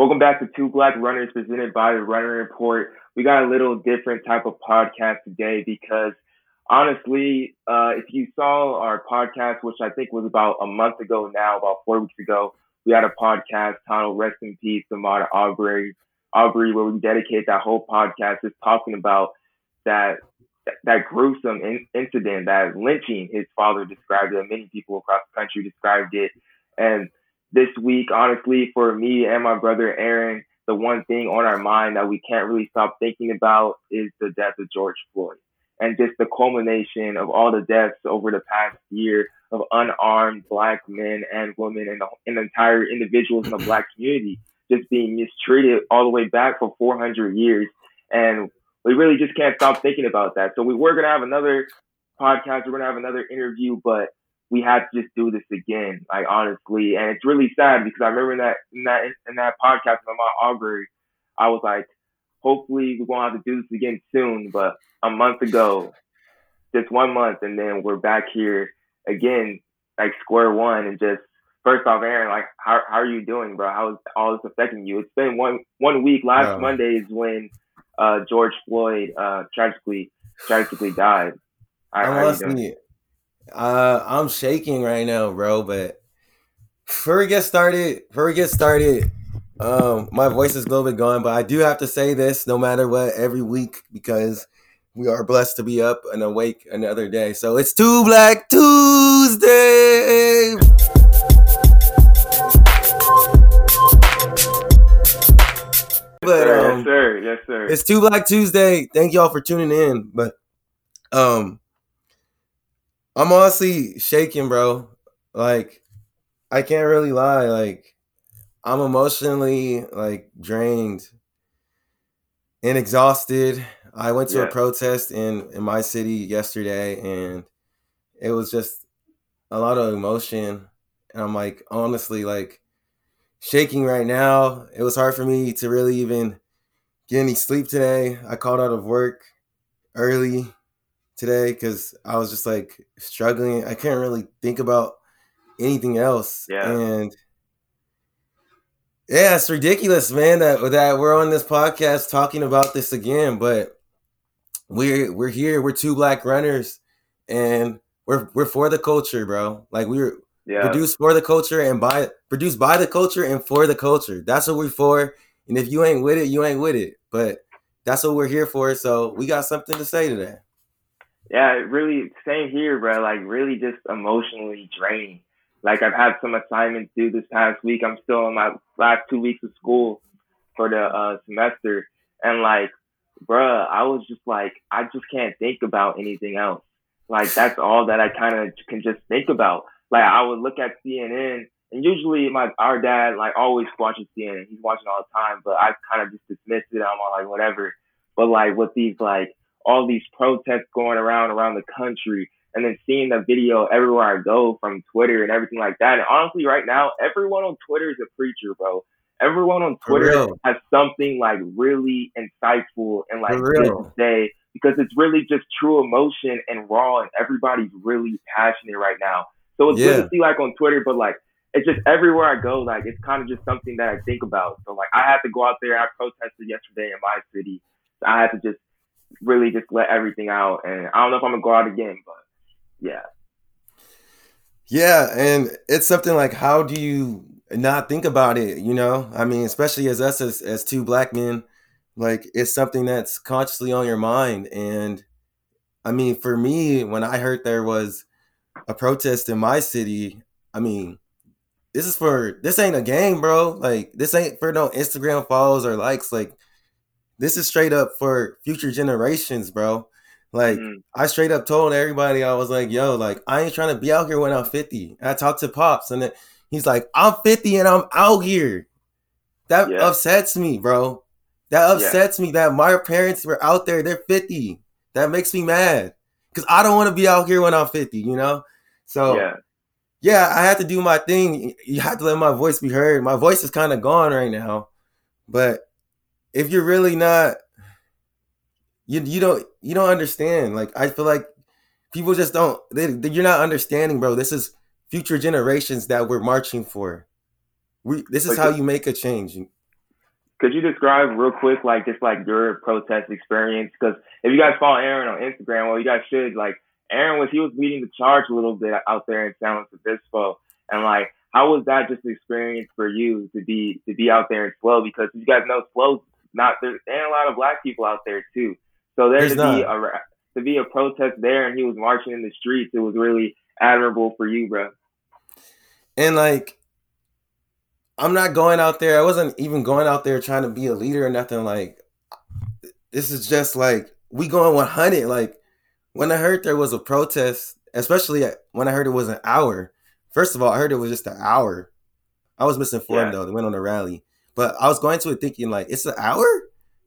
Welcome back to Two Black Runners presented by the Runner Report. We got a little different type of podcast today because honestly, uh, if you saw our podcast, which I think was about a month ago now, about four weeks ago, we had a podcast titled Rest in Peace, Ahmaud Aubrey, Arbery, where we dedicate that whole podcast just talking about that that gruesome in- incident, that lynching his father described it, many people across the country described it. And this week, honestly, for me and my brother Aaron, the one thing on our mind that we can't really stop thinking about is the death of George Floyd and just the culmination of all the deaths over the past year of unarmed black men and women and and entire individuals in the black community just being mistreated all the way back for 400 years. And we really just can't stop thinking about that. So we were going to have another podcast. We're going to have another interview, but we had to just do this again, like honestly. And it's really sad because I remember in that, in that, in that podcast with my Aubrey, I was like, hopefully we're gonna have to do this again soon. But a month ago, just one month, and then we're back here again, like square one, and just first off, Aaron, like how how are you doing, bro? How is all this affecting you? It's been one one week. Last Monday is when uh, George Floyd uh, tragically tragically died. How, honestly, uh, I'm shaking right now, bro. But before we get started, before we get started, um, my voice is a little bit gone, but I do have to say this no matter what every week because we are blessed to be up and awake another day. So it's Two Black Tuesday. But um, yes, sir. Yes, sir. It's Two Black Tuesday. Thank y'all for tuning in. But um, I'm honestly shaking, bro. Like, I can't really lie. Like, I'm emotionally like drained and exhausted. I went to yeah. a protest in in my city yesterday, and it was just a lot of emotion. And I'm like, honestly, like shaking right now. It was hard for me to really even get any sleep today. I called out of work early today because I was just like struggling. I can't really think about anything else. Yeah. And yeah, it's ridiculous, man, that that we're on this podcast talking about this again, but we're we're here, we're two black runners and we're we're for the culture, bro. Like we're yeah. produced for the culture and by produced by the culture and for the culture. That's what we're for. And if you ain't with it, you ain't with it. But that's what we're here for. So we got something to say today. Yeah, really same here, bro. Like really just emotionally draining. Like I've had some assignments due this past week. I'm still in my last two weeks of school for the uh, semester, and like, bruh, I was just like, I just can't think about anything else. Like that's all that I kind of can just think about. Like I would look at CNN, and usually my our dad like always watches CNN. He's watching all the time, but I kind of just dismissed it. I'm all like whatever. But like with these like all these protests going around around the country, and then seeing the video everywhere I go from Twitter and everything like that. And honestly, right now, everyone on Twitter is a preacher, bro. Everyone on Twitter has something like really insightful and like to say because it's really just true emotion and raw, and everybody's really passionate right now. So it's yeah. good to see like on Twitter, but like it's just everywhere I go, like it's kind of just something that I think about. So like I had to go out there. I protested yesterday in my city. So I had to just really just let everything out, and I don't know if I'm gonna go out again, but yeah. Yeah, and it's something like how do you not think about it, you know? I mean, especially as us as, as two black men, like it's something that's consciously on your mind. And I mean, for me, when I heard there was a protest in my city, I mean, this is for this ain't a game, bro. Like this ain't for no Instagram follows or likes. Like this is straight up for future generations, bro. Like mm-hmm. I straight up told everybody I was like, yo, like I ain't trying to be out here when I'm 50. I talked to Pops and he's like, I'm 50 and I'm out here. That yeah. upsets me, bro. That upsets yeah. me that my parents were out there, they're 50. That makes me mad. Cause I don't want to be out here when I'm 50, you know? So yeah. yeah, I have to do my thing. You have to let my voice be heard. My voice is kind of gone right now. But if you're really not you you don't you don't understand. Like I feel like people just don't. They, they, you're not understanding, bro. This is future generations that we're marching for. We this is like how you make a change. could you describe real quick, like just like your protest experience? Because if you guys follow Aaron on Instagram, well, you guys should. Like Aaron was, he was leading the charge a little bit out there in San Luis Obispo, and like, how was that just an experience for you to be to be out there in SLO? Because you guys know SLO's not there's and a lot of black people out there too. So there to not. be a to be a protest there, and he was marching in the streets. It was really admirable for you, bro. And like I'm not going out there. I wasn't even going out there trying to be a leader or nothing. Like this is just like we going 100. Like when I heard there was a protest, especially when I heard it was an hour. First of all, I heard it was just an hour. I was misinformed yeah. though. They went on a rally, but I was going to it thinking like it's an hour.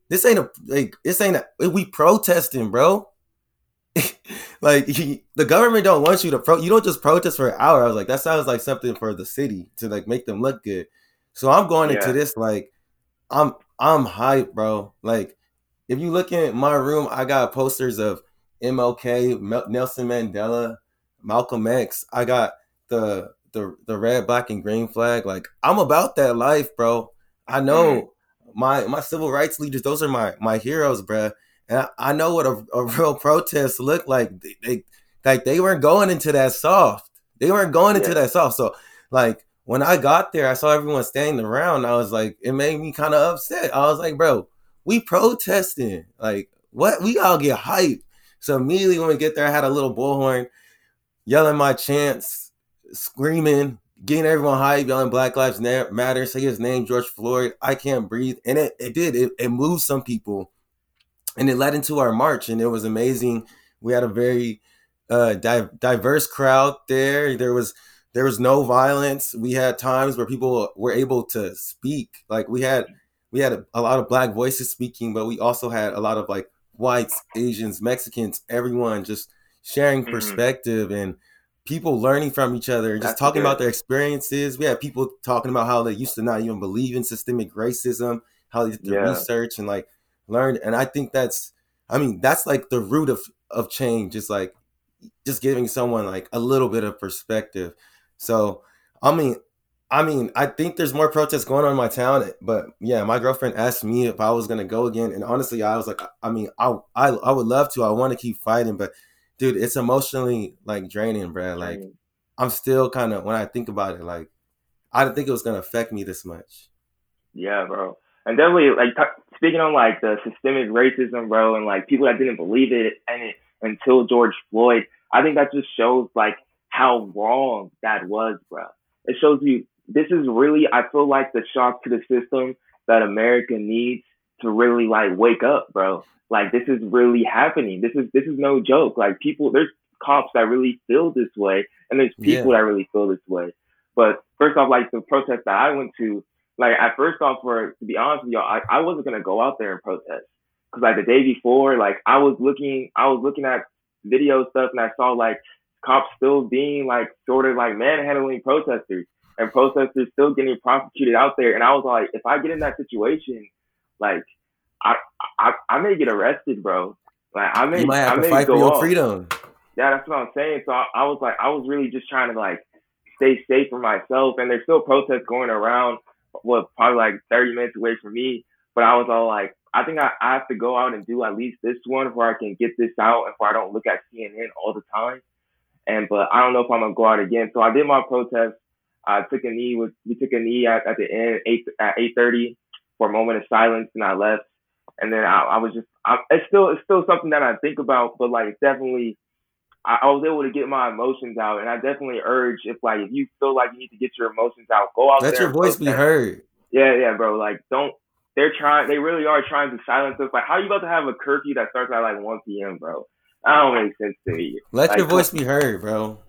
This ain't a like this ain't a we protesting, bro. like he, the government don't want you to pro. You don't just protest for an hour. I was like, that sounds like something for the city to like make them look good. So I'm going yeah. into this like I'm I'm hyped, bro. Like if you look in my room, I got posters of MLK, Nelson Mandela, Malcolm X. I got the the the red, black, and green flag. Like I'm about that life, bro. I know my my civil rights leaders. Those are my my heroes, bro. And I, I know what a, a real protest looked like. They, they like they weren't going into that soft. They weren't going into yeah. that soft. So like when I got there, I saw everyone standing around. I was like, it made me kind of upset. I was like, bro, we protesting. Like, what? We all get hyped. So immediately when we get there, I had a little bullhorn yelling my chants, screaming, getting everyone hyped, yelling Black Lives Matter, say his name, George Floyd, I can't breathe. And it, it did. It, it moved some people. And it led into our march. And it was amazing. We had a very uh, di- diverse crowd there. There was there was no violence. We had times where people were able to speak. Like we had we had a, a lot of black voices speaking, but we also had a lot of like whites, Asians, Mexicans, everyone just sharing mm-hmm. perspective and people learning from each other, just That's talking good. about their experiences. We had people talking about how they used to not even believe in systemic racism, how they did the yeah. research and like learned. And I think that's, I mean, that's like the root of of change. Is like just giving someone like a little bit of perspective. So, I mean, I mean, I think there's more protests going on in my town, but yeah, my girlfriend asked me if I was gonna go again, and honestly, I was like, I mean, I I, I would love to. I want to keep fighting, but dude, it's emotionally like draining, bro. Like, I'm still kind of when I think about it, like, I didn't think it was gonna affect me this much. Yeah, bro, and definitely like t- speaking on like the systemic racism, bro, and like people that didn't believe it and it until George Floyd. I think that just shows like how wrong that was, bro. It shows you this is really, I feel like the shock to the system that America needs to really like wake up, bro. Like this is really happening. This is this is no joke. Like people, there's cops that really feel this way, and there's people yeah. that really feel this way. But first off, like the protest that I went to, like at first off, for to be honest with y'all, I, I wasn't gonna go out there and protest because like the day before, like I was looking, I was looking at video stuff, and I saw like cops still being like sort of like manhandling protesters and protesters still getting prosecuted out there. And I was like, if I get in that situation, like I I, I may get arrested, bro. Like I may you might have I to fight for your off. freedom. Yeah, that's what I'm saying. So I, I was like, I was really just trying to like stay safe for myself. And there's still protests going around, what probably like 30 minutes away from me. But I was all like, I think I, I have to go out and do at least this one where I can get this out and where I don't look at CNN all the time. And but I don't know if I'm gonna go out again. So I did my protest. I took a knee with we took a knee at, at the end eight at eight thirty for a moment of silence, and I left. And then I, I was just I, it's still it's still something that I think about, but like definitely I, I was able to get my emotions out, and I definitely urge if like if you feel like you need to get your emotions out, go out Let there. Let your voice be heard. Yeah, yeah, bro. Like don't they're trying they really are trying to silence us. Like how are you about to have a curfew that starts at like one PM, bro? That don't make sense to me. Let like, your voice be heard, bro.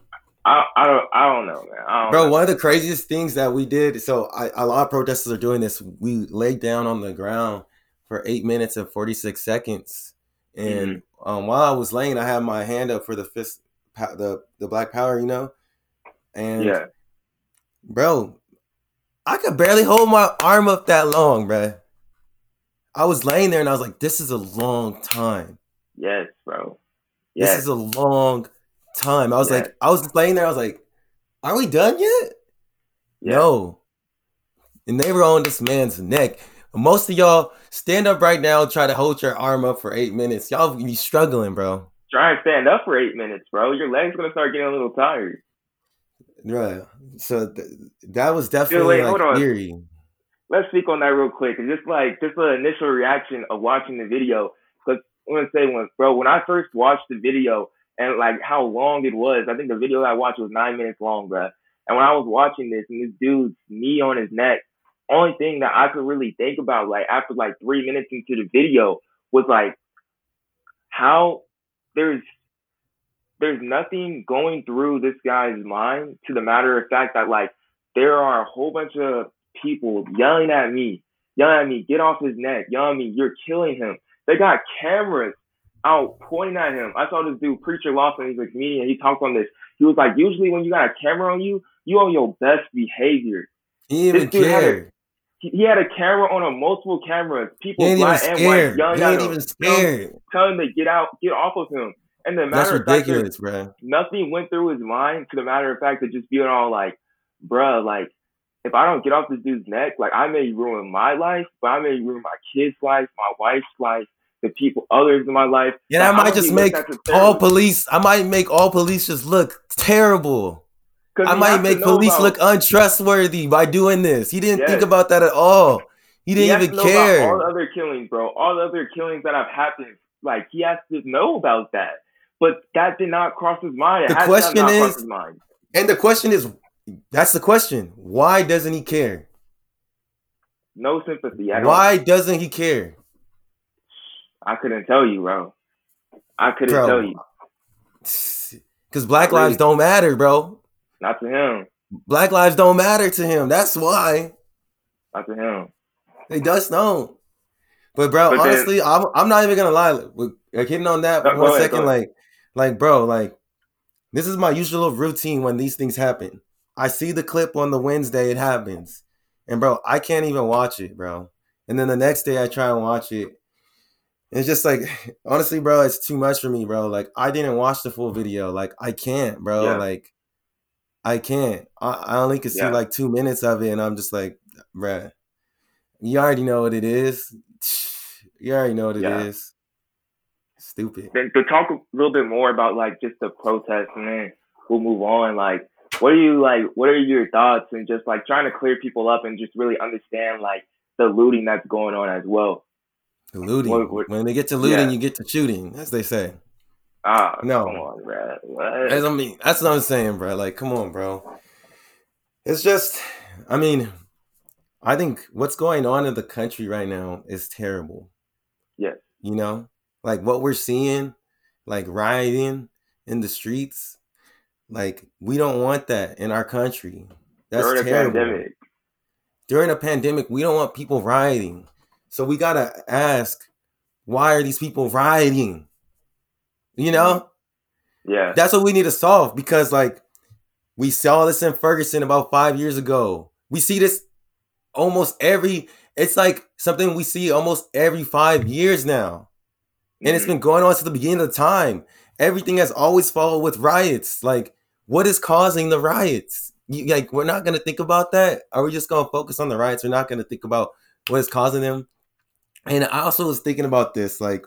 I, I don't I don't know, man. Don't bro, know. one of the craziest things that we did. So I, a lot of protesters are doing this. We laid down on the ground for eight minutes and forty six seconds, and mm-hmm. um, while I was laying, I had my hand up for the fist, the the Black Power, you know, and yeah, bro, I could barely hold my arm up that long, bro. I was laying there and I was like, "This is a long time." Yes, bro. Yes. This is a long time. I was yes. like, I was playing there. I was like, "Are we done yet?" No. And they were on this man's neck. Most of y'all stand up right now. Try to hold your arm up for eight minutes. Y'all be struggling, bro. Try and stand up for eight minutes, bro. Your legs gonna start getting a little tired. Right. So th- that was definitely wait, hold like on. eerie. let's speak on that real quick. It's just like just the initial reaction of watching the video. Because I'm gonna say once, bro, when I first watched the video and like how long it was, I think the video I watched was nine minutes long, bro. And when I was watching this and this dude's knee on his neck, only thing that I could really think about, like after like three minutes into the video, was like how there's there's nothing going through this guy's mind to the matter of fact that like there are a whole bunch of people yelling at me, yelling at me, get off his neck, yelling at me, you're killing him. They got cameras out pointing at him. I saw this dude, Preacher Lawson, he's a comedian, he talked on this. He was like, usually when you got a camera on you, you on your best behavior. He didn't even This dude had a- care. He, he had a camera on him, multiple cameras, people black and white yelling He ain't even scared. telling him to get out, get off of him. And the That's matter of fact, ridiculous, bro. nothing went through his mind to the matter of fact of just being all like, bruh, like, if I don't get off this dude's neck, like, I may ruin my life, but I may ruin my kid's life, my wife's life, the people, others in my life. Yeah, I might just make looked at as all police. I might make all police just look terrible. I might make police about- look untrustworthy by doing this. He didn't think about that at all. He he didn't has even care. all the other killings, bro. All the other killings that have happened. Like, he has to know about that. But that did not cross his mind. It The question is-. And the question is, that's the question. Why doesn't he care? No sympathy. Why doesn't he care? I couldn't tell you, bro. I couldn't Bro. tell you. Because black really. lives don't matter, bro. Not to him. Black lives don't matter to him. That's why. Not to him. They just don't. But bro, But then- honestly, I'm I'm not even gonna lie. Like, like, hitting on that No, one ahead, second, like, like bro, like this is my usual routine when these things happen. I see the clip on the Wednesday, it happens, and bro, I can't even watch it, bro. And then the next day, I try and watch it. It's just like, honestly, bro, it's too much for me, bro. Like, I didn't watch the full video. Like, I can't, bro. Yeah. Like, I can't. I, I only could see Yeah. like two minutes of it, and I'm just like, bruh, you already know what it is. You already know what it is. Yeah. Stupid. then to talk a little bit more about like just the protest and then we'll move on like what are you like what are your thoughts and just like trying to clear people up and just really understand like the looting that's going on as well looting. What- what- when they get to looting, Yeah. you get to shooting, as they say. ah No. come on bro what? As I mean, that's what I'm saying, bro. Like, come on, bro. It's just, I mean, I think what's going on in the country right now is terrible. Yeah. You know, like what we're seeing, like rioting in the streets, like we don't want that in our country. That's during a terrible. pandemic During a pandemic, we don't want people rioting. So we gotta ask, why are these people rioting? You know? yeah That's what we need to solve because, like, we saw this in Ferguson about five years ago. We see this almost every. It's like something we see almost every five years now, and it's Mhm. been going on since the beginning of the time. Everything has always followed with riots. Like, what is causing the riots? You, like, we're not gonna think about that. Are we just gonna focus on the riots? We're not gonna think about what is causing them. And I also was thinking about this. Like,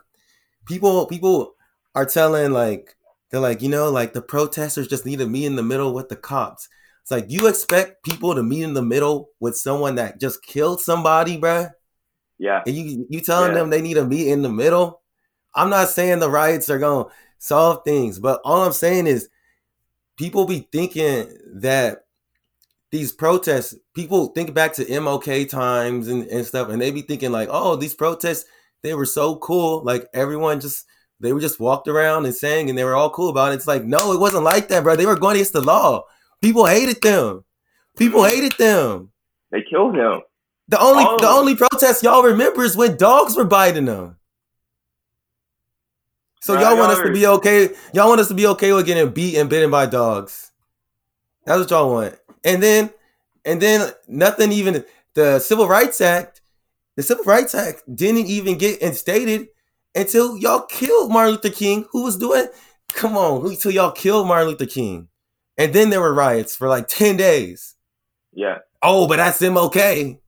people, people are telling like they're like, you know, like the protesters just need to meet in the middle with the cops. It's like you expect people to meet in the middle with someone that just killed somebody, bruh, yeah and you you telling Yeah. them they need to meet in the middle. I'm not saying the riots are gonna solve things, but all I'm saying is people be thinking that these protests, people think back to MLK times and, and stuff, and they be thinking like, oh, these protests, they were so cool. Like everyone just they were just walked around and sang and they were all cool about it. It's like, no, it wasn't like that, bro. They were going against the law. People hated them. People mm-hmm. hated them. they killed him The only of the only protest y'all remember is when dogs were biting them. So y'all want us to be okay? Y'all want us to be okay with getting beat and bitten by dogs? That's what y'all want. And then, and then nothing even the Civil Rights Act. The Civil Rights Act didn't even get instated until y'all killed Martin Luther King, who was doing. Come on, until y'all killed Martin Luther King, and then there were riots for like ten days. yeah Oh, but that's him okay.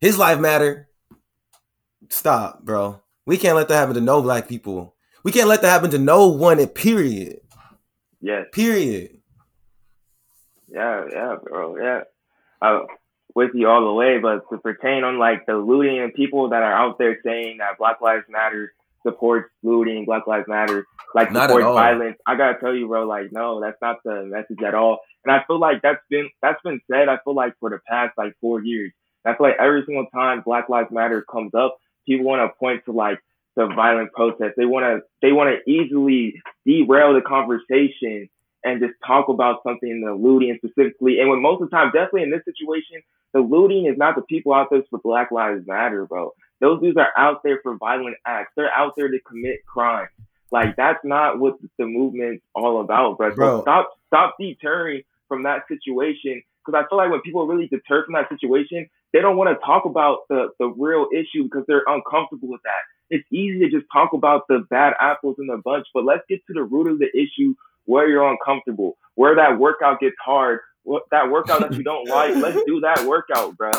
His life matter. stop, bro. We can't let that happen to no black people. We can't let that happen to no one. Period. Yeah. Period. Yeah, yeah, bro. Yeah. Uh, with you all the way, but to pertain on like the looting and people that are out there saying that Black Lives Matter supports looting, Black Lives Matter, like Not supports violence. I gotta tell you, bro, like no, that's not the message at all. And I feel like that's been that's been said. I feel like for the past like four years. I feel like every single time Black Lives Matter comes up, people want to point to like the violent protests. They want to they want to easily derail the conversation and just talk about something, the looting specifically. And when most of the time, definitely in this situation, the looting is not the people out there for Black Lives Matter, bro. Those dudes are out there for violent acts. They're out there to commit crimes. Like that's not what the movement's all about, bro. Bro. So stop stop deterring from that situation. Because I feel like when people really deter from that situation, they don't want to talk about the, the real issue because they're uncomfortable with that. It's easy to just talk about the bad apples in the bunch, but let's get to the root of the issue where you're uncomfortable, where that workout gets hard, what, that workout that you don't like. Let's do that workout, bro.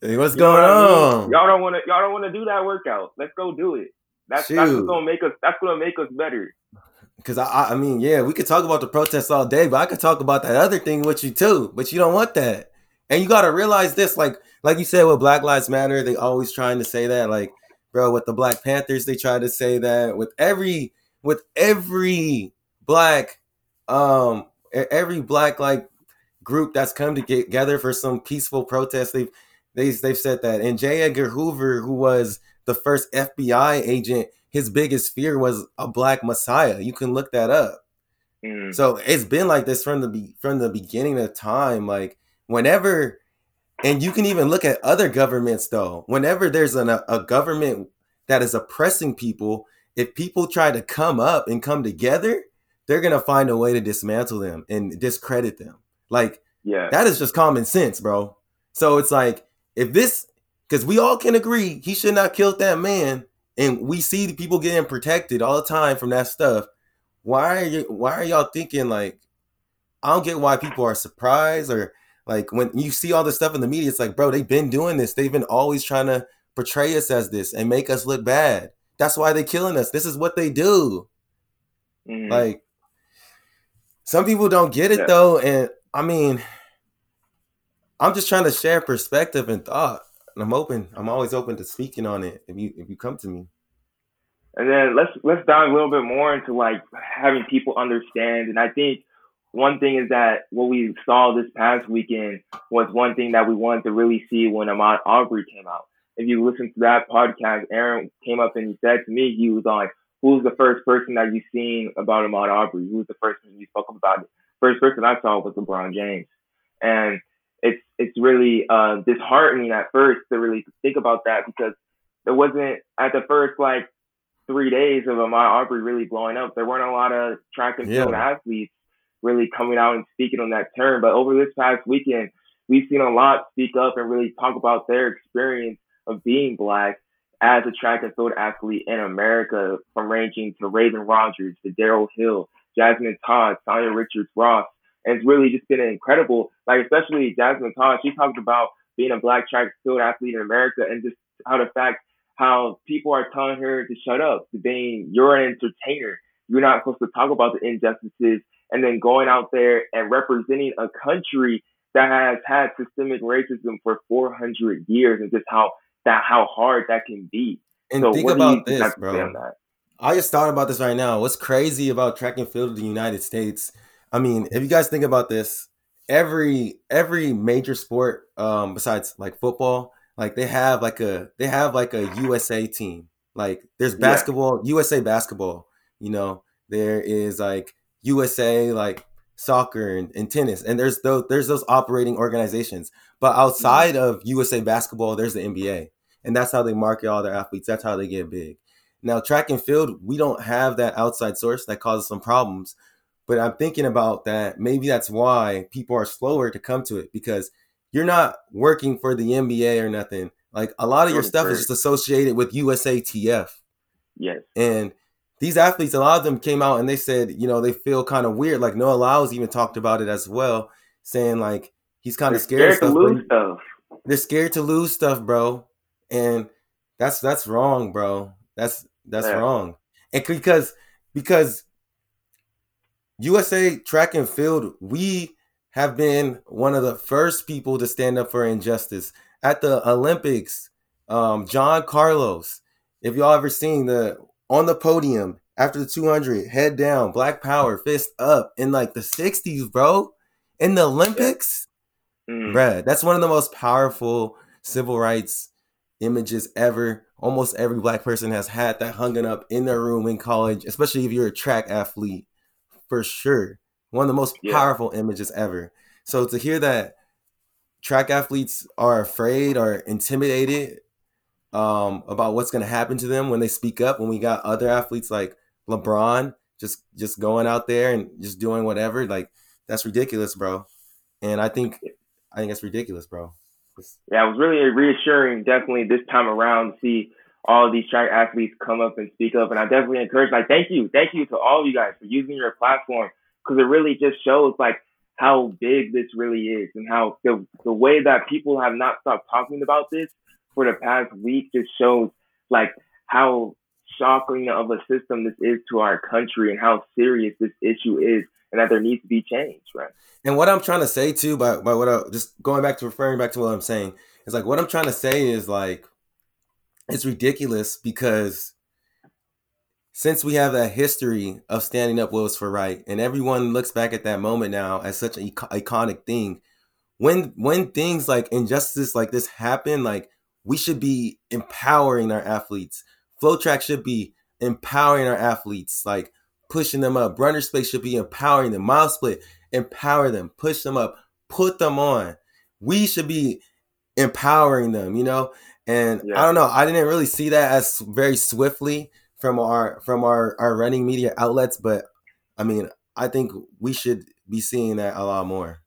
Hey, what's going what I mean? on? Y'all don't want to. Y'all don't want to do that workout. Let's go do it. That's that's Shoot. what's gonna make us. That's gonna make us better. Because I, I, I mean, yeah, we could talk about the protests all day, but I could talk about that other thing with you too. But you don't want that, and you got to realize this, like, like you said with Black Lives Matter, they always trying to say that, like, bro, with the Black Panthers, they try to say that with every, with every black, um, every black like group that's come to get together for some peaceful protest, they've, they, they've said that. And J. Edgar Hoover, who was the first FBI agent, his biggest fear was a black messiah. You can look that up. Mm. So it's been like this from the be- from the beginning of time. Like whenever, and you can even look at other governments though. Whenever there's an, a, a government that is oppressing people, if people try to come up and come together, they're gonna find a way to dismantle them and discredit them. Like Yeah. that is just common sense, bro. So it's like if this, because we all can agree he should not killed that man, and we see the people getting protected all the time from that stuff. Why are you? Why are y'all thinking like? I don't get why people are surprised or like when you see all this stuff in the media. It's like, bro, they've been doing this. They've been always trying to portray us as this and make us look bad. That's why they're killing us. This is what they do. Mhm. Like some people don't get it Yeah. though, and I mean, I'm just trying to share perspective and thought, and I'm open. I'm always open to speaking on it if you if you come to me. And then let's let's dive a little bit more into like having people understand. And I think one thing is that what we saw this past weekend was one thing that we wanted to really see when Ahmaud Aubrey came out. If you listen to that podcast, Aaron came up and he said to me, he was like, "Who's the first person that you've seen about Ahmaud Aubrey? Who's the first person you spoke about it? First person I saw was LeBron James." And it's it's really uh, disheartening at first to really think about that because there wasn't at the first like three days of Ahmaud Aubrey really blowing up. There weren't a lot of track and field Yeah. athletes really coming out and speaking on that term. But over this past weekend, we've seen a lot speak up and really talk about their experience of being black as a track and field athlete in America, from ranging to Raevyn Rogers, to Darrell Hill, Jasmine Todd, Sanya Richards Ross. And it's really just been incredible. Like especially Jasmine Todd, she talked about being a black track and field athlete in America and just how the fact how people are telling her to shut up, to being you're an entertainer. You're not supposed to talk about the injustices and then going out there and representing a country that has had systemic racism for 400 years and just how that how hard that can be. And so think what do you about this, have to say bro. I just thought about this right now. What's crazy about track and field in the United States? I mean, if you guys think about this, every every major sport, um, besides like football, like they have like a they have like a USA team. Like there's Yeah. basketball, USA basketball. You know, there is like USA like soccer and, and tennis, and there's those there's those operating organizations. But outside of USA basketball, there's the NBA, and that's how they market all their athletes. That's how they get big. Now, track and field, we don't have that outside source that causes some problems. But I'm thinking about that. Maybe that's why people are slower to come to it because you're not working for the NBA or nothing. Like a lot of your stuff is just associated with USATF. Yes. And these athletes, a lot of them came out and they said, you know, they feel kind of weird. Like Noah Lyles even talked about it as well, saying like he's kind of scared, scared to stuff, but lose stuff. they're scared to lose stuff, bro. And That's that's wrong, bro. That's that's yeah. wrong. And because because USA track and field, we have been one of the first people to stand up for injustice at the Olympics. Um, John Carlos, if y'all ever seen the on the podium after the 200, head down, black power, fist up in like the 60s, bro, in the Olympics, mm. bruh, that's one of the most powerful civil rights images ever. Almost every black person has had that hung up in their room in college, especially if you're a track athlete, for sure. One of the most yeah. powerful images ever. So to hear that track athletes are afraid or intimidated um, about what's going to happen to them when they speak up, when we got other athletes like LeBron just just going out there and just doing whatever, like that's ridiculous, bro. And I think I think it's ridiculous, bro. Yeah, it was really reassuring, definitely this time around to see all these track athletes come up and speak up. And I definitely encourage, like, thank you, thank you to all of you guys for using your platform because it really just shows like how big this really is and how the the way that people have not stopped talking about this for the past week just shows like how shocking of a system this is to our country and how serious this issue is and that there needs to be change, right? And what I'm trying to say too, by by what I just going back to referring back to what I'm saying, is like what I'm trying to say is like it's ridiculous because since we have that history of standing up was for right, and everyone looks back at that moment now as such an iconic thing, when when things like injustice like this happen, like we should be empowering our athletes. FloTrack should be empowering our athletes, like pushing them up. RunnerSpace should be empowering them. MileSplit, empower them, push them up, put them on. We should be empowering them, you know. And yeah. I don't know, I didn't really see that as very swiftly from our from our our running media outlets, but I mean, I think we should be seeing that a lot more.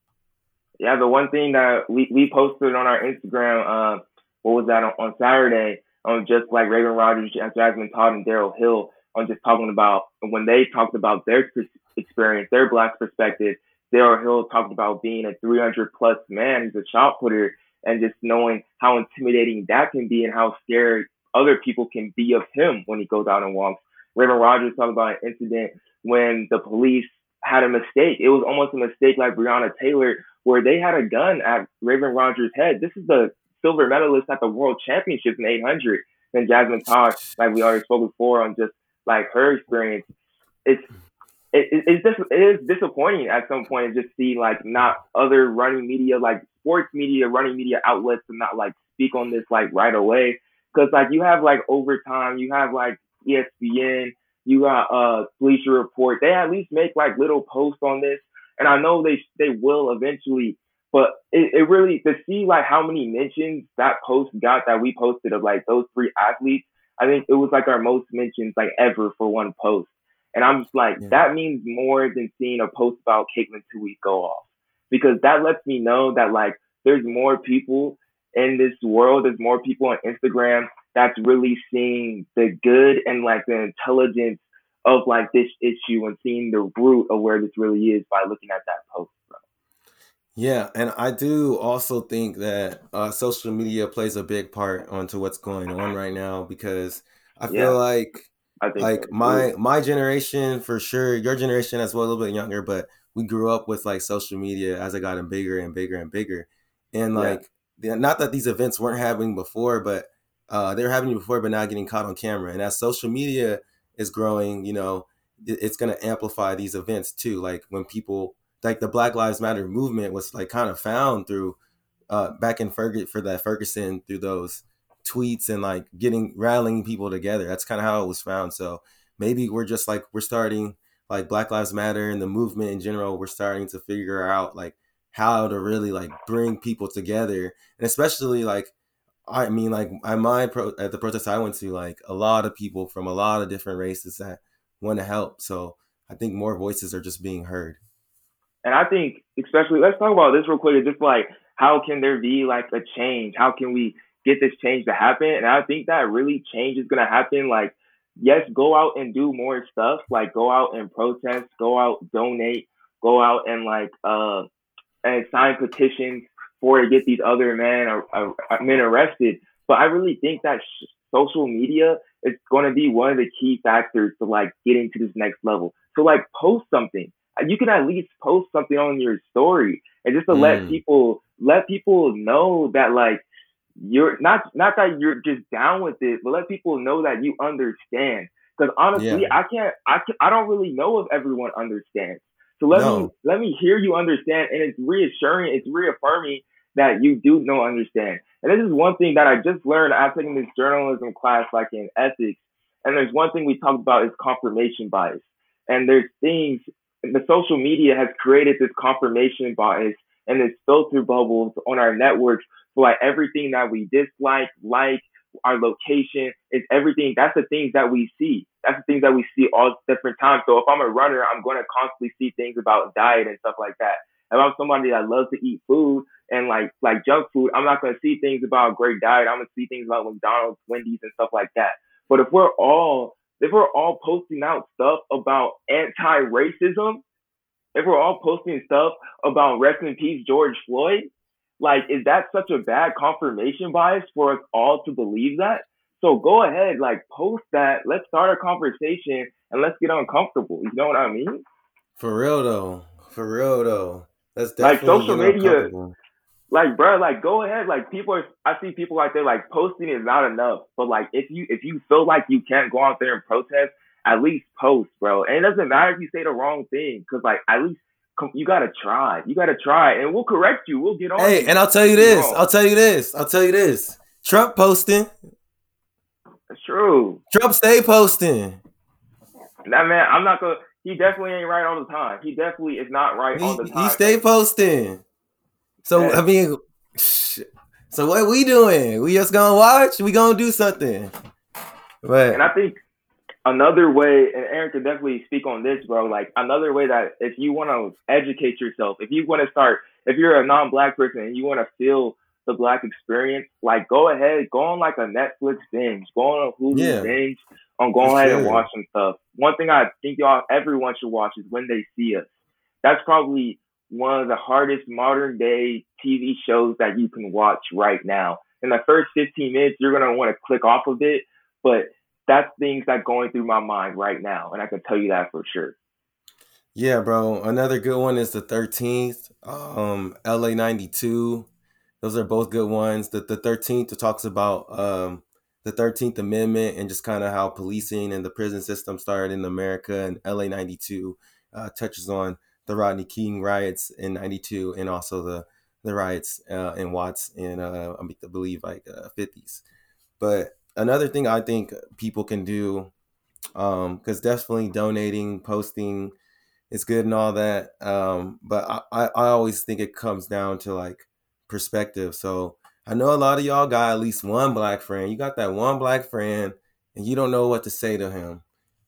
Yeah, the one thing that we, we posted on our Instagram, uh, what was that on, on Saturday? On just like Raevyn Rogers, Jasmine Todd, and Darrell Hill, on just talking about when they talked about their experience, their black perspective. Darrell Hill talked about being a 300 plus man, he's a shot putter, and just knowing how intimidating that can be and how scared other people can be of him when he goes out and walks. Raevyn Rogers talked about an incident when the police had a mistake. It was almost a mistake like Breonna Taylor, where they had a gun at Raevyn Rogers' head. This is the silver medalist at the World Championships in 800. And Jasmine Todd, like we already spoke before, on just like her experience. It's it, it's just it is disappointing at some point to just see like not other running media like sports media running media outlets and not like speak on this like right away because like you have like overtime, you have like ESPN, you got uh Bleacher Report. They at least make like little posts on this, and I know they they will eventually. But it, it really to see like how many mentions that post got that we posted of like those three athletes. I think it was like our most mentions like ever for one post. And I'm just like, yeah. that means more than seeing a post about Katelyn Tuohy go off. Because that lets me know that like there's more people in this world, there's more people on Instagram that's really seeing the good and like the intelligence of like this issue and seeing the root of where this really is by looking at that post. Bro. Yeah, and I do also think that uh, social media plays a big part onto what's going on right now because I feel yeah, like I like so. my my generation for sure, your generation as well, a little bit younger, but we grew up with like social media as it got bigger and bigger and bigger, and like not that these events weren't happening before, but uh, they were happening before, but not getting caught on camera. And as social media is growing, you know, it, it's going to amplify these events too. Like when people, like the Black Lives Matter movement was like kind of found through uh, back in Ferguson for that Ferguson through those tweets and like getting rallying people together. That's kind of how it was found. So maybe we're just like we're starting like Black Lives Matter and the movement in general. We're starting to figure out like how to really like bring people together and especially like i mean like at my pro at the protest i went to like a lot of people from a lot of different races that want to help so i think more voices are just being heard and i think especially let's talk about this real quick just like how can there be like a change how can we get this change to happen and i think that really change is going to happen like yes go out and do more stuff like go out and protest go out donate go out and like uh and sign petitions for to get these other men or, or men arrested. But I really think that sh- social media is going to be one of the key factors to like getting to this next level. So like post something. You can at least post something on your story and just to mm. let people let people know that like you're not not that you're just down with it, but let people know that you understand. Because honestly, yeah. I can't I can, I don't really know if everyone understands. So let no. me let me hear you understand, and it's reassuring, it's reaffirming that you do know understand. And this is one thing that I just learned after taking this journalism class, like in ethics. And there's one thing we talked about is confirmation bias. And there's things the social media has created this confirmation bias and this filter bubbles on our networks for like everything that we dislike, like, our location, is everything. That's the things that we see. That's the things that we see all different times. So if I'm a runner, I'm going to constantly see things about diet and stuff like that. If I'm somebody that loves to eat food and like like junk food, I'm not going to see things about great diet. I'm going to see things about McDonald's, Wendy's, and stuff like that. But if we're all if we're all posting out stuff about anti-racism, if we're all posting stuff about rest in peace George Floyd, like is that such a bad confirmation bias for us all to believe that? So go ahead, like post that. Let's start a conversation and let's get uncomfortable. You know what I mean? For real though. For real though. That's definitely like social media. Like, bro, like go ahead. Like people are, I see people like they're like posting is not enough. But like if you if you feel like you can't go out there and protest, at least post, bro. And it doesn't matter if you say the wrong thing, because like at least you gotta try. You gotta try, and we'll correct you. We'll get on. Hey, and I'll tell you this. I'll tell you this. I'll tell you this. Trump posting. That's true. Trump stay posting. That man, I'm not gonna. He definitely ain't right all the time. He definitely is not right he, all the time. He stay posting. So. I mean, so what we doing? We just gonna watch? We gonna do something? But and I think another way, and Aaron could definitely speak on this, bro. Like another way that if you want to educate yourself, if you want to start, if you're a non-black person and you want to feel the black experience, like go ahead, go on like a Netflix binge, go on a Hulu yeah. binge, on go ahead sure. and watch some stuff. One thing I think y'all, everyone should watch is When They See Us. That's probably one of the hardest modern day TV shows that you can watch right now. In the first 15 minutes, you're gonna want to click off of it, but that's things that going through my mind right now, and I can tell you that for sure. Yeah, bro. Another good one is the 13th, um, LA 92. Those are both good ones. The the 13th talks about um, the 13th Amendment and just kind of how policing and the prison system started in America. And LA 92 uh, touches on the Rodney King riots in 92 and also the the riots uh, in Watts in uh, I believe like 50s. Uh, but another thing I think people can do, because um, definitely donating, posting is good and all that. Um, but I, I always think it comes down to like perspective. So I know a lot of y'all got at least one black friend. You got that one black friend and you don't know what to say to him.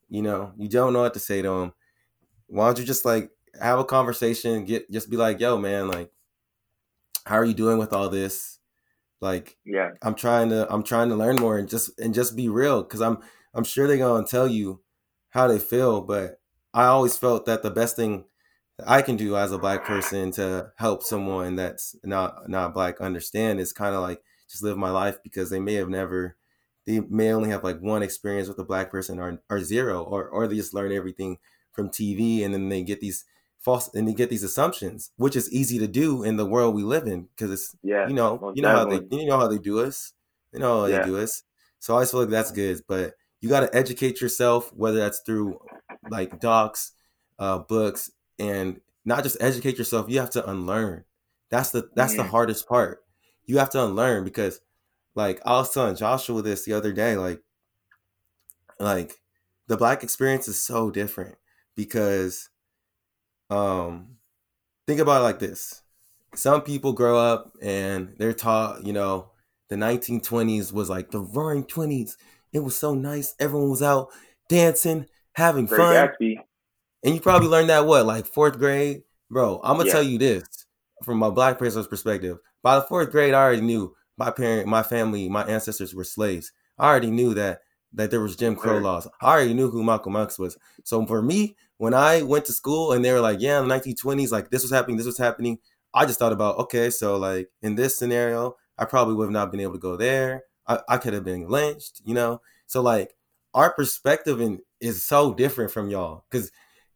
You know, you don't know what to say to him. Why don't you just like have a conversation, get just be like, yo, man, like, how are you doing with all this? Like, yeah, I'm trying to I'm trying to learn more and just and just be real because I'm I'm sure they're gonna tell you how they feel, but I always felt that the best thing I can do as a black person to help someone that's not not black understand is kind of like just live my life because they may have never they may only have like one experience with a black person or or zero or or they just learn everything from TV and then they get these false and they get these assumptions, which is easy to do in the world we live in because it's yeah, you know you know how they you know how they do us, you know how yeah. they do us. So I always feel like that's good, but you got to educate yourself, whether that's through like docs, uh, books, and not just educate yourself. You have to unlearn. That's the that's the hardest part. You have to unlearn because, like I was telling Joshua this the other day, like, like the black experience is so different because um think about it like this some people grow up and they're taught you know the 1920s was like the roaring 20s it was so nice everyone was out dancing having Great fun Gatsby. and you probably learned that what like fourth grade bro i'm gonna yeah. tell you this from my black person's perspective by the fourth grade i already knew my parent my family my ancestors were slaves i already knew that that there was Jim Crow laws. I already knew who Malcolm X was. So for me, when I went to school and they were like, yeah, in the 1920s, like this was happening, this was happening, I just thought about, okay, so like in this scenario, I probably would have not been able to go there. I, I could have been lynched, you know. So like our perspective in, is so different from y'all because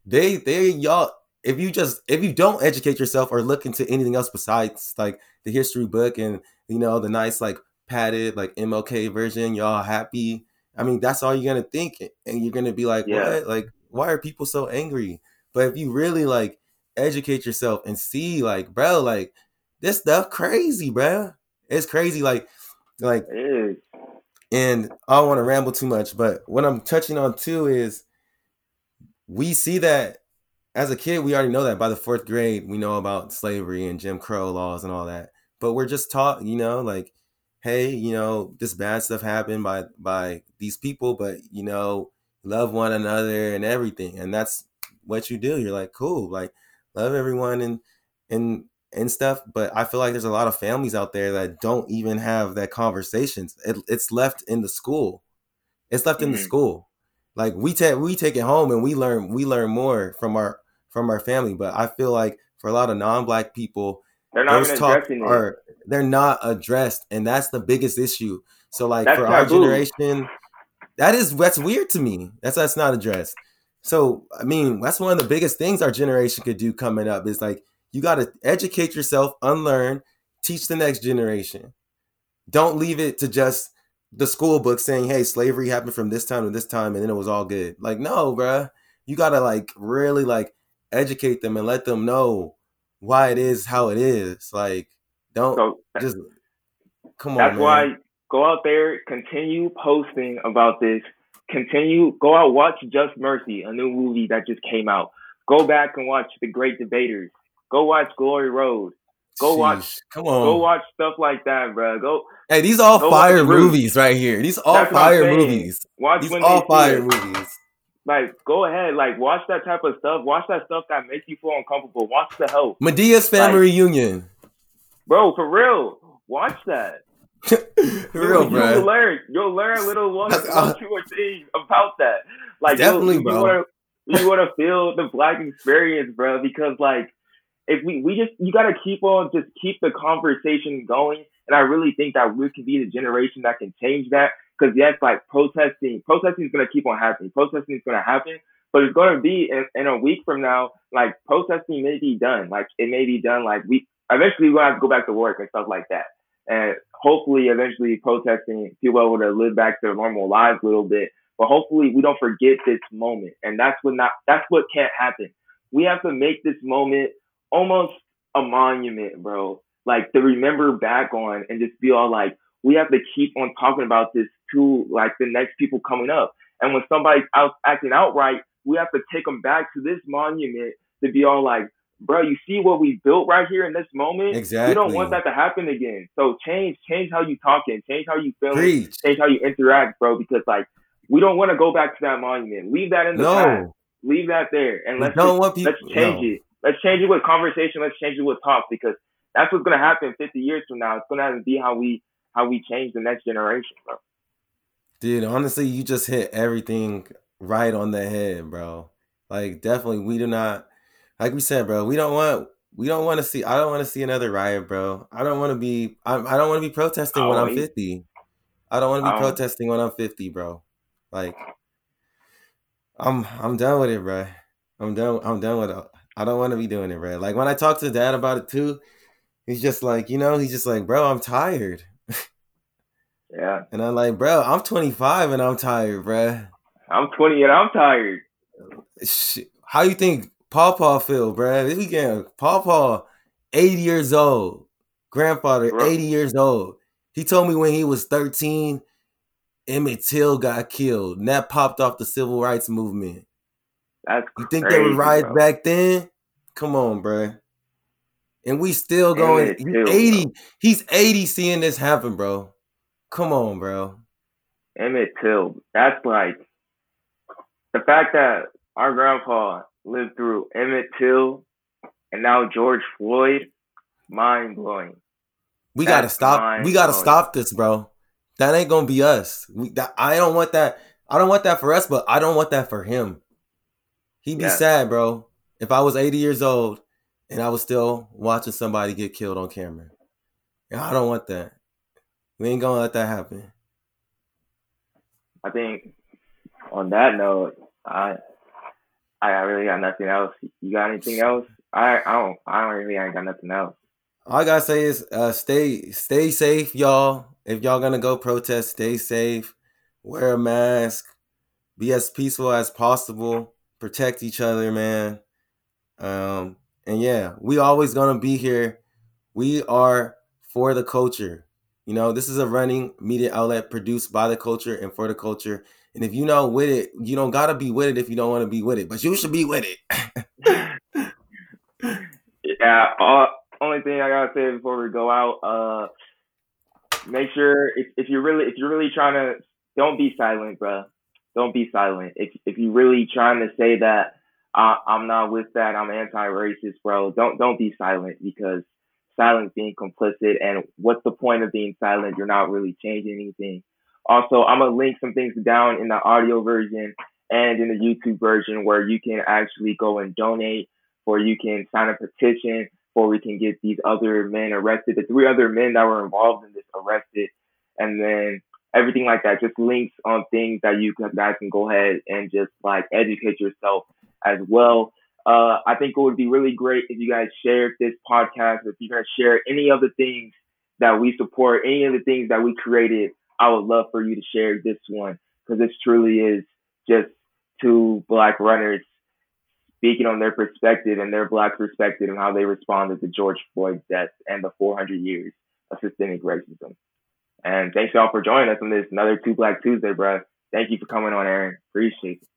they they y'all if you just if you don't educate yourself or look into anything else besides like the history book and you know the nice like padded like MLK version, y'all happy. I mean, that's all you're gonna think, and you're gonna be like, yeah. what? Like, why are people so angry? But if you really like educate yourself and see, like, bro, like this stuff crazy, bro. It's crazy, like, like. And I don't want to ramble too much, but what I'm touching on too is we see that as a kid, we already know that by the fourth grade, we know about slavery and Jim Crow laws and all that. But we're just taught, you know, like, hey, you know, this bad stuff happened by by these people, but you know, love one another and everything. And that's what you do. You're like, cool, like love everyone and and and stuff. But I feel like there's a lot of families out there that don't even have that conversations. It, it's left in the school. It's left mm-hmm. in the mm-hmm. school. Like we take we take it home and we learn we learn more from our from our family. But I feel like for a lot of non-black people, they're not those talk are they're not addressed, and that's the biggest issue. So like that's for our generation, that is that's weird to me. That's that's not addressed. So I mean, that's one of the biggest things our generation could do coming up is like you got to educate yourself, unlearn, teach the next generation. Don't leave it to just the school book saying, "Hey, slavery happened from this time to this time, and then it was all good." Like, no, bruh. You gotta like really like educate them and let them know why it is how it is. Like, don't so, just come on. That's man. Go out there, continue posting about this. Continue, go out, watch Just Mercy, a new movie that just came out. Go back and watch The Great Debaters. Go watch Glory Road. Go Sheesh, watch. Come on. Go watch stuff like that, bro. Go. Hey, these all fire movies right here. These all That's fire movies. Watch these all fire movies. Like, go ahead. Like, watch that type of stuff. Watch that stuff that makes you feel uncomfortable. Watch the help. Madea's family like, reunion. Bro, for real. Watch that. real, you, bro. You'll learn. You'll learn little one, two or things about that. Like, definitely, you, bro. You want to feel the black experience, bro, because like if we we just you got to keep on just keep the conversation going and i really think that we could be the generation that can change that because yes like protesting protesting is going to keep on happening protesting is going to happen but it's going to be in, in, a week from now like protesting may be done like it may be done like we eventually we're to have to go back to work and stuff like that and hopefully eventually protesting people able to live back their normal lives a little bit but hopefully we don't forget this moment and that's what not that's what can't happen we have to make this moment almost a monument, bro. Like to remember back on and just be all like, we have to keep on talking about this to like the next people coming up. And when somebody's out acting outright, we have to take them back to this monument to be all like, bro, you see what we built right here in this moment? Exactly. We don't want that to happen again. So change, change how you talking, change how you feeling, change how you interact, bro. Because like we don't want to go back to that monument. Leave that in the no. past. Leave that there, and let's just, people, let's change no. it. Let's change it with conversation. Let's change it with talk because that's what's gonna happen 50 years from now. It's gonna have to be how we how we change the next generation, bro. Dude, honestly, you just hit everything right on the head, bro. Like definitely we do not like we said, bro, we don't want we don't want to see I don't want to see another riot, bro. I don't want to be I, I don't want to be protesting when I'm 50. I don't want to be um, protesting when I'm 50, bro. Like I'm I'm done with it, bro. I'm done I'm done with it. I don't want to be doing it, bro. Like when I talk to dad about it too, he's just like, you know, he's just like, bro, I'm tired. Yeah. And I'm like, bro, I'm 25 and I'm tired, bro. I'm 20 and I'm tired. How you think Paw Paw feel, bro? This weekend, Paw Paw, 80 years old, grandfather, bro. 80 years old. He told me when he was 13, Emmett Till got killed, and that popped off the civil rights movement. That's you think crazy, they would rise bro. back then? Come on, bro. And we still going. He's eighty. Bro. He's eighty. Seeing this happen, bro. Come on, bro. Emmett Till. That's like the fact that our grandpa lived through Emmett Till and now George Floyd. Mind blowing. We gotta stop. We gotta stop this, bro. That ain't gonna be us. We, that, I don't want that. I don't want that for us, but I don't want that for him. He'd be sad, bro, if I was 80 years old and I was still watching somebody get killed on camera. And I don't want that. We ain't gonna let that happen. I think on that note, I I really got nothing else. You got anything else? I I don't I don't really ain't got nothing else. All I gotta say is uh, stay stay safe, y'all. If y'all gonna go protest, stay safe. Wear a mask. Be as peaceful as possible. Protect each other, man. Um, and yeah, we always gonna be here. We are for the culture. You know, this is a running media outlet produced by the culture and for the culture. And if you know with it, you don't gotta be with it if you don't want to be with it, but you should be with it. yeah. Uh, only thing I gotta say before we go out, uh, make sure if, if you're really if you're really trying to, don't be silent, bro. Don't be silent. If if you're really trying to say that uh, I'm not with that, I'm anti-racist, bro. Don't don't be silent because silence being complicit. And what's the point of being silent? You're not really changing anything. Also, I'm gonna link some things down in the audio version and in the YouTube version where you can actually go and donate, or you can sign a petition, or we can get these other men arrested. The three other men that were involved in this arrested, and then everything like that. Just links on things that you guys can go ahead and just like educate yourself as well. Uh, I think it would be really great if you guys shared this podcast. If you guys share any of the things that we support, any of the things that we created, I would love for you to share this one because this truly is just two black runners speaking on their perspective and their black perspective and how they responded to George Floyd's death and the 400 years of systemic racism. And thanks y'all for joining us on this another Two Black Tuesday, bro. Thank you for coming on, Aaron. Appreciate it.